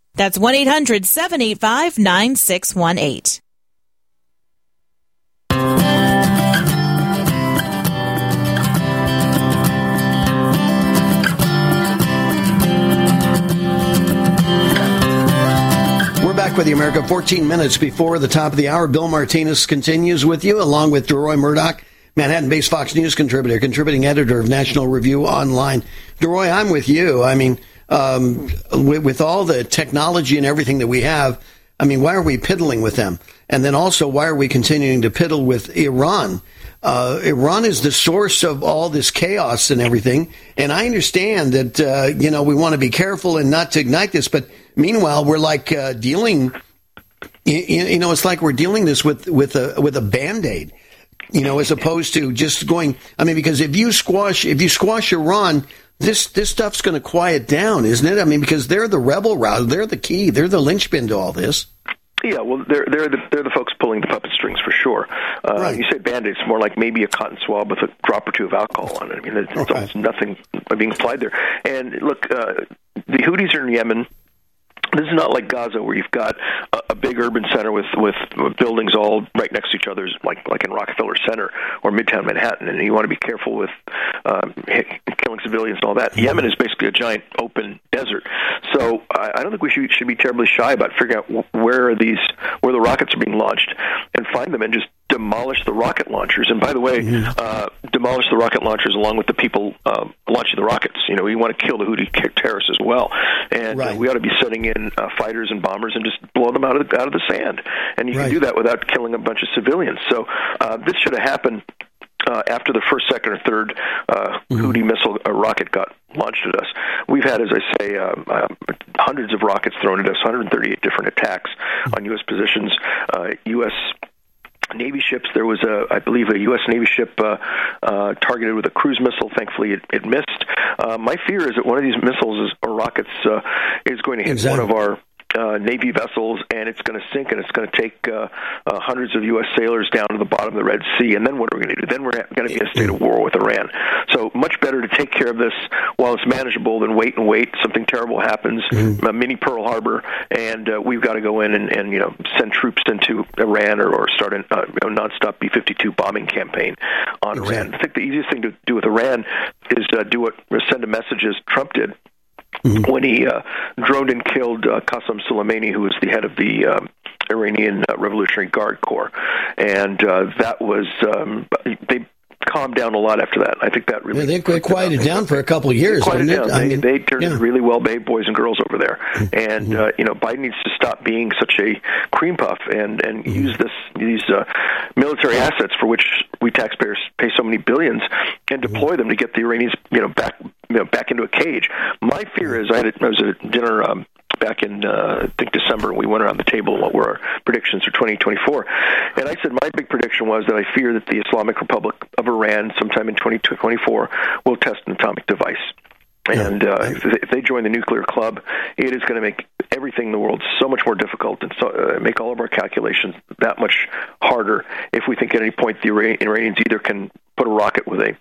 That's 1 800 785 9618. We're back with you, America. 14 minutes before the top of the hour. Bill Martinez continues with you, along with DeRoy Murdock, Manhattan based Fox News contributor, contributing editor of National Review Online. DeRoy, I'm with you. I mean, um, with, with all the technology and everything that we have, I mean, why are we piddling with them? And then also, why are we continuing to piddle with Iran? Uh, Iran is the source of all this chaos and everything. And I understand that, uh, you know, we want to be careful and not to ignite this, but meanwhile, we're like uh, dealing, you, you know, it's like we're dealing this with, with a, with a band-aid, you know, as opposed to just going, I mean, because if you squash, if you squash Iran, this, this stuff's going to quiet down, isn't it? I mean, because they're the rebel route, they're the key, they're the linchpin to all this. Yeah, well, they're they're the they're the folks pulling the puppet strings for sure. Uh, right. You say band-aids, more like maybe a cotton swab with a drop or two of alcohol on it. I mean, it's, okay. it's nothing being applied there. And look, uh, the Houthis are in Yemen. This is not like Gaza, where you've got a, a big urban center with, with buildings all right next to each other, like like in Rockefeller Center or Midtown Manhattan, and you want to be careful with um, killing civilians and all that. Mm-hmm. Yemen is basically a giant open desert, so I, I don't think we should should be terribly shy about figuring out where are these where the rockets are being launched and find them and just demolish the rocket launchers. And by the way, mm-hmm. uh, demolish the rocket launchers along with the people uh, launching the rockets. You know, we want to kill the Houthi terrorists as well, and uh, right. uh, we ought to be setting in uh, fighters and bombers and just blow them out of the, out of the sand. And you right. can do that without killing a bunch of civilians. So uh, this should have happened. Uh, after the first, second, or third uh, mm-hmm. Houthi missile uh, rocket got launched at us, we've had, as I say, hundreds of rockets thrown at us, 138 different attacks on U.S. positions. Uh, U.S. Navy ships. There was a, I believe, a U.S. Navy ship uh, uh, targeted with a cruise missile. Thankfully, it, it missed. Uh, my fear is that one of these missiles is, or rockets uh, is going to hit exactly. one of our uh, Navy vessels, and it's going to sink, and it's going to take uh, uh, hundreds of U.S. sailors down to the bottom of the Red Sea. And then what are we going to do? Then we're going to be in a state of war with Iran. So much better to take care of this while it's manageable than wait and wait. Something terrible happens, mm-hmm. uh, mini Pearl Harbor, and uh, we've got to go in and, and you know send troops into Iran or, or start a uh, you know, nonstop B-52 bombing campaign on exactly. Iran. I think the easiest thing to do with Iran is uh, do what send a message as Trump did mm-hmm. when he uh, droned and killed uh, Qasem Soleimani, who was the head of the um, Iranian uh, Revolutionary Guard Corps, and uh, that was um, they calmed down a lot after that. I think that really yeah, they quieted down for a couple of years. Quieted down. They, I mean, they turned yeah. really well behaved boys and girls over there, and mm-hmm. uh, you know Biden needs to stop being such a cream puff and and mm-hmm. use this these uh, military assets for which we taxpayers pay so many billions and mm-hmm. deploy them to get the Iranians you know back you know back into a cage. My fear is I, had, I was at a dinner um, back in uh, I think December. We went around the table what were our predictions for 2024, and I said my big prediction was that I fear that the Islamic Republic of Iran sometime in 2024 will test an atomic device. And uh, if they join the nuclear club, it is going to make everything in the world so much more difficult and so, uh, make all of our calculations that much harder if we think at any point the Iranians either can put a rocket with a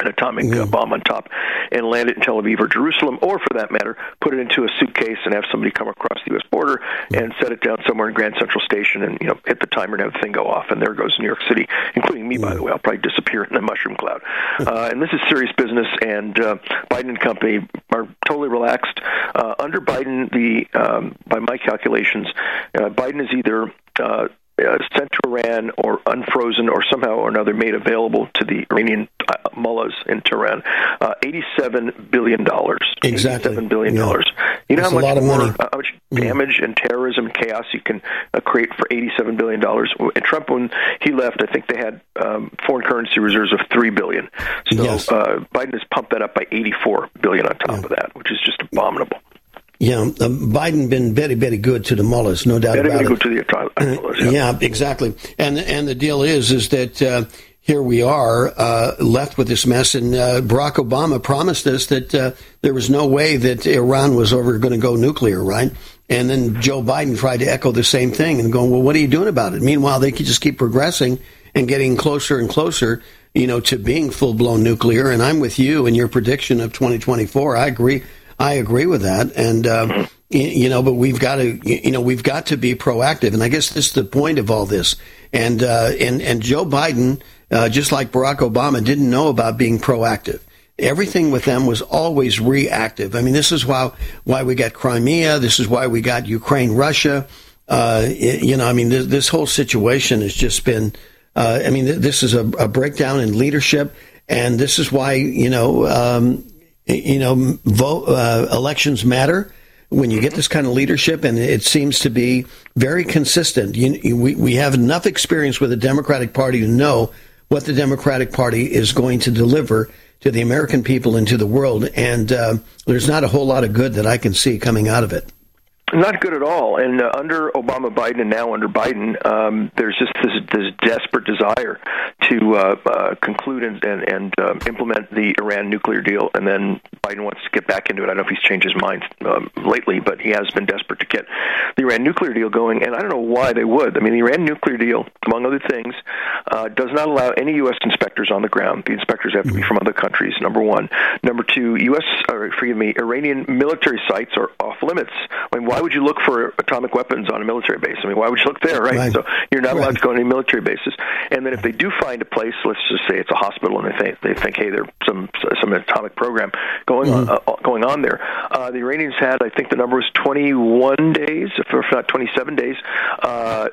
an atomic mm-hmm. uh, bomb on top and land it in Tel Aviv or Jerusalem, or for that matter, put it into a suitcase and have somebody come across the U.S. border mm-hmm. and set it down somewhere in Grand Central Station and you know hit the timer and have the thing go off, and there goes New York City, including me, mm-hmm. by the way. I'll probably disappear in a mushroom cloud. Uh, and this is serious business, and uh, Biden and company are totally relaxed. Uh, under Biden, the um, by my calculations, uh, Biden is either uh, uh, sent to Iran or unfrozen or somehow or another made available to the Iranian uh, mullahs in Tehran. Uh, Eighty-seven billion dollars. Exactly. Eighty-seven billion dollars. Yeah. You know That's how much a lot of more, money. Uh, how much damage and terrorism and chaos you can uh, create for eighty-seven billion dollars. And Trump, when he left, I think they had um, foreign currency reserves of three billion. So yes. uh, Biden has pumped that up by eighty-four billion on top yeah. of that, which is just abominable. Yeah, uh, Biden been very, very good to the mullahs, no doubt very, about very it. good to the mullahs, yeah. yeah. exactly. And and the deal is, is that uh, here we are uh, left with this mess, and uh, Barack Obama promised us that uh, there was no way that Iran was ever going to go nuclear, right? And then Joe Biden tried to echo the same thing and going, well, what are you doing about it? Meanwhile, they could just keep progressing and getting closer and closer, you know, to being full blown nuclear. And I'm with you in your prediction of 2024. I agree I agree with that, and uh, you know, but we've got to, you know, we've got to be proactive, and I guess this is the point of all this. And uh, and and Joe Biden, uh, just like Barack Obama, didn't know about being proactive. Everything with them was always reactive. I mean, this is why why we got Crimea. This is why we got Ukraine, Russia. Uh, you know, I mean, this, this, whole situation has just been. Uh, I mean, this is a, a, breakdown in leadership, and this is why you know um, you know, vote, uh, elections matter when you get this kind of leadership, and it seems to be very consistent. You, we, we have enough experience with the Democratic Party to know what the Democratic Party is going to deliver to the American people and to the world, and uh, there's not a whole lot of good that I can see coming out of it. Not good at all. And uh, under Obama, Biden, and now under Biden, um, there's just this, this desperate desire to uh, uh, conclude and, and, and uh, implement the Iran nuclear deal. And then Biden wants to get back into it. I don't know if he's changed his mind um, lately, but he has been desperate to get the Iran nuclear deal going. And I don't know why they would. I mean, the Iran nuclear deal, among other things, uh, does not allow any U.S. inspectors on the ground. The inspectors have to be from other countries. Number one. Number two, U.S. Or, forgive me, Iranian military sites are off limits. I mean, why would you look for atomic weapons on a military base? I mean, why would you look there, right? right. So you're not right. allowed to go to any military bases. And then if they do find a place, let's just say it's a hospital, and they think they think, hey, there's some some atomic program going mm-hmm. on uh, going on there. Uh, the Iranians had, I think, the number was 21 days, if not 27 days. Uh,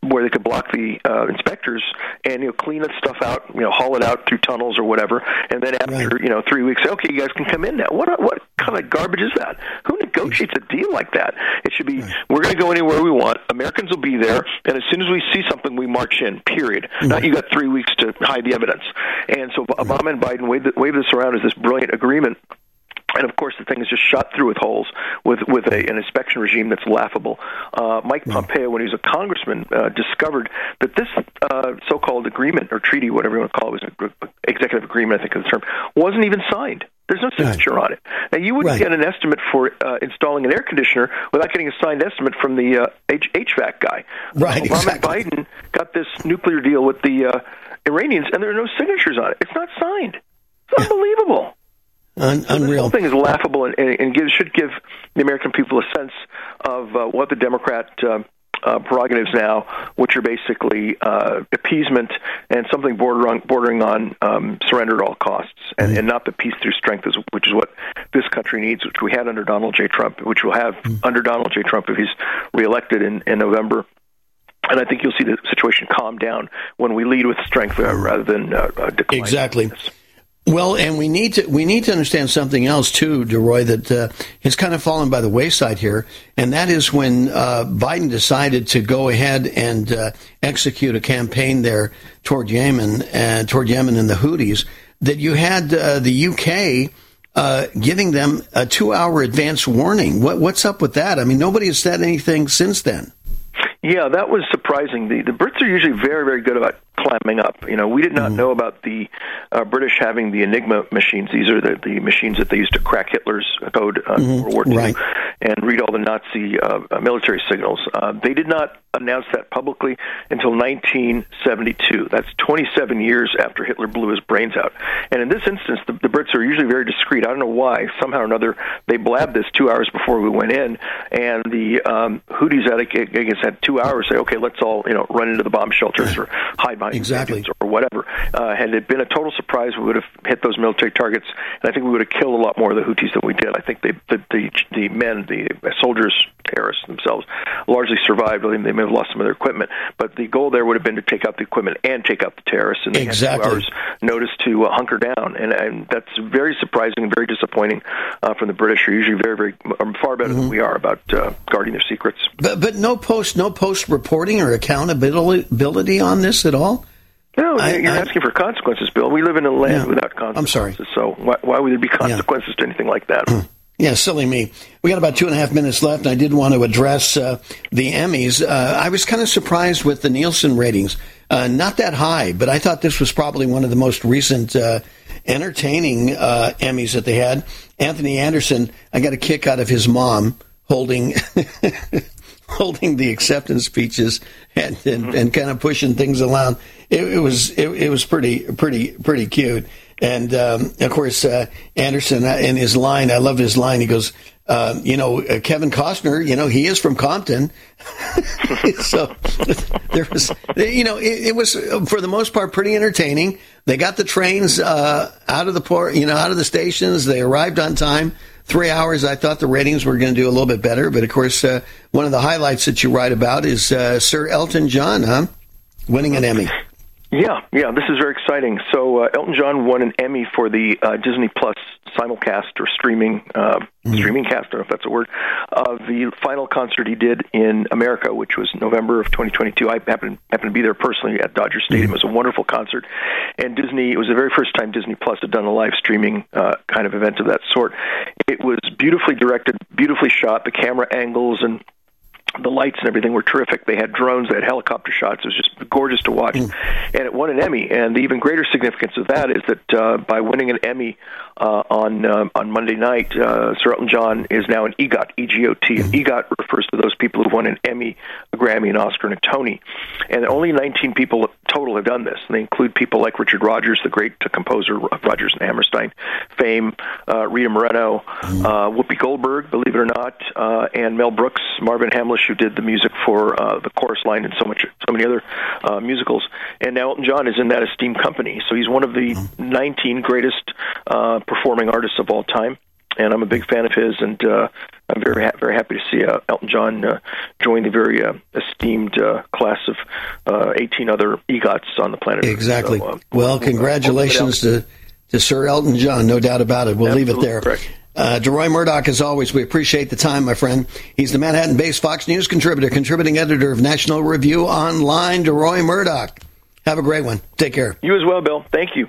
where they could block the uh, inspectors and you know clean that stuff out, you know, haul it out through tunnels or whatever, and then after right. you know three weeks, say, okay, you guys can come in now. What what kind of garbage is that? Who negotiates a deal like that? It should be right. we're going to go anywhere we want. Americans will be there, and as soon as we see something, we march in. Period. Mm-hmm. Not you got three weeks to hide the evidence. And so Obama and Biden waved, wave this around as this brilliant agreement and of course, the thing is just shot through with holes with with a, an inspection regime that's laughable. Uh, Mike Pompeo, when he was a congressman, uh, discovered that this uh, so-called agreement or treaty, whatever you want to call it, was an executive agreement, I think is the term, wasn't even signed. There's no signature right. on it. Now, you wouldn't right. get an estimate for uh, installing an air conditioner without getting a signed estimate from the uh, H- HVAC guy. Right. Obama exactly. Biden got this nuclear deal with the uh, Iranians, and there are no signatures on it. It's not signed. It's unbelievable. Un- unreal. The whole thing is laughable and, and, gives, should give the American people a sense of uh, what the Democrat uh, uh, prerogatives now, which are basically uh, appeasement and something bordering, bordering on um, surrender at all costs, and, mm-hmm. and not the peace through strength, which is what this country needs, which we had under Donald J. Trump, which we'll have mm-hmm. under Donald J. Trump if he's reelected in, in November. and I think you'll see the situation calm down when we lead with strength uh, rather than uh, uh, decline. Exactly. Well, and we need to we need to understand something else too, DeRoy, that uh, has kind of fallen by the wayside here, and that is when uh, Biden decided to go ahead and uh, execute a campaign there toward Yemen and toward Yemen and the Houthis. That you had uh, the UK uh, giving them a two hour advance warning. What, what's up with that? I mean, nobody has said anything since then. Yeah, that was surprising. The the Brits are usually very very good about climbing up. You know, we did not mm. know about the uh, British having the Enigma machines. These are the, the machines that they used to crack Hitler's code uh, mm-hmm. World War II right. and read all the Nazi uh, uh military signals. Uh, they did not announce that publicly until 1972. That's 27 years after Hitler blew his brains out. And in this instance, the, the Brits are usually very discreet. I don't know why. Somehow or another, they blabbed this two hours before we went in, and the um, Houthis had, I guess, had two hours to say, okay, let's all you know run into the bomb shelters or hide behind exactly or whatever. Uh, had it been a total surprise, we would have hit those military targets, and I think we would have killed a lot more of the Houthis than we did. I think they, the the the men, the soldiers, terrorists themselves, largely survived. They may have lost some of their equipment, but the goal there would have been to take out the equipment and take out the terrorists. And they exactly. had two hours notice to uh, hunker down, and, and that's very surprising and very disappointing uh, from the British. Who are usually very, very um, far better mm-hmm. than we are about uh, guarding their secrets. But but no post no post reporting or accountability on this at all. No, I, you're I, asking for consequences, Bill. We live in a land yeah, without consequences. I'm sorry. So why, why would there be consequences yeah. to anything like that? Yeah, silly me. We got about two and a half minutes left, and I did want to address uh, the Emmys. Uh, I was kind of surprised with the Nielsen ratings. Uh, not that high, but I thought this was probably one of the most recent uh, entertaining uh, Emmys that they had. Anthony Anderson, I got a kick out of his mom holding holding the acceptance speeches and, and, and kind of pushing things around. It, it was it, it, was pretty pretty pretty cute. And um, of course, uh, Anderson uh, in his line, I love his line. He goes, uh, "You know, uh, Kevin Costner. You know, he is from Compton." so there was, you know, it, it, was for the most part pretty entertaining. They got the trains uh, out of the port, you know, out of the stations. They arrived on time three hours, I thought the ratings were going to do a little bit better. But of course, uh, one of the highlights that you write about is uh, Sir Elton John, huh? Winning an Emmy. Yeah, yeah, this is very exciting. So uh, Elton John won an Emmy for the uh, Disney Plus simulcast or streaming uh, mm-hmm. streaming cast, I don't know if that's a word, of the final concert he did in America, which was November of 2022. I happened happened to be there personally at Dodger Stadium. Mm-hmm. It was a wonderful concert, and Disney. It was the very first time Disney Plus had done a live streaming uh, kind of event of that sort. It was beautifully directed, beautifully shot. The camera angles and the lights and everything were terrific. They had drones, they had helicopter shots. It was just gorgeous to watch, mm. and it won an Emmy. And the even greater significance of that is that uh, by winning an Emmy uh, on uh, on Monday night, uh, Sir Elton John is now an EGOT, E-G-O-T, and EGOT refers to those people who've won an Emmy, a Grammy, an Oscar, and a Tony. And only 19 people total have done this. And they include people like Richard Rodgers, the great composer of Rodgers and Hammerstein fame, uh, Rita Moreno, mm. uh, Whoopi Goldberg, believe it or not, uh, and Mel Brooks, Marvin Hamlisch, who did the music for uh, the chorus line and so much, so many other uh, musicals. And now Elton John is in that esteemed company, so he's one of the mm. 19 greatest uh, performing artists of all time. And I'm a big fan of his, and uh, I'm very ha- very happy to see uh, Elton John uh, join the very uh, esteemed uh, class of uh, 18 other EGOTs on the planet. Exactly. So, uh, well, congratulations to to Sir Elton John, no doubt about it. We'll Absolutely leave it there. Correct. Uh, DeRoy Murdock, as always, we appreciate the time, my friend. He's the Manhattan based Fox News contributor, contributing editor of National Review Online. DeRoy Murdock. Have a great one. Take care. You as well, Bill. Thank you.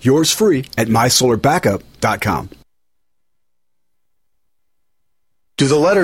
Yours free at mysolarbackup.com. Do the letters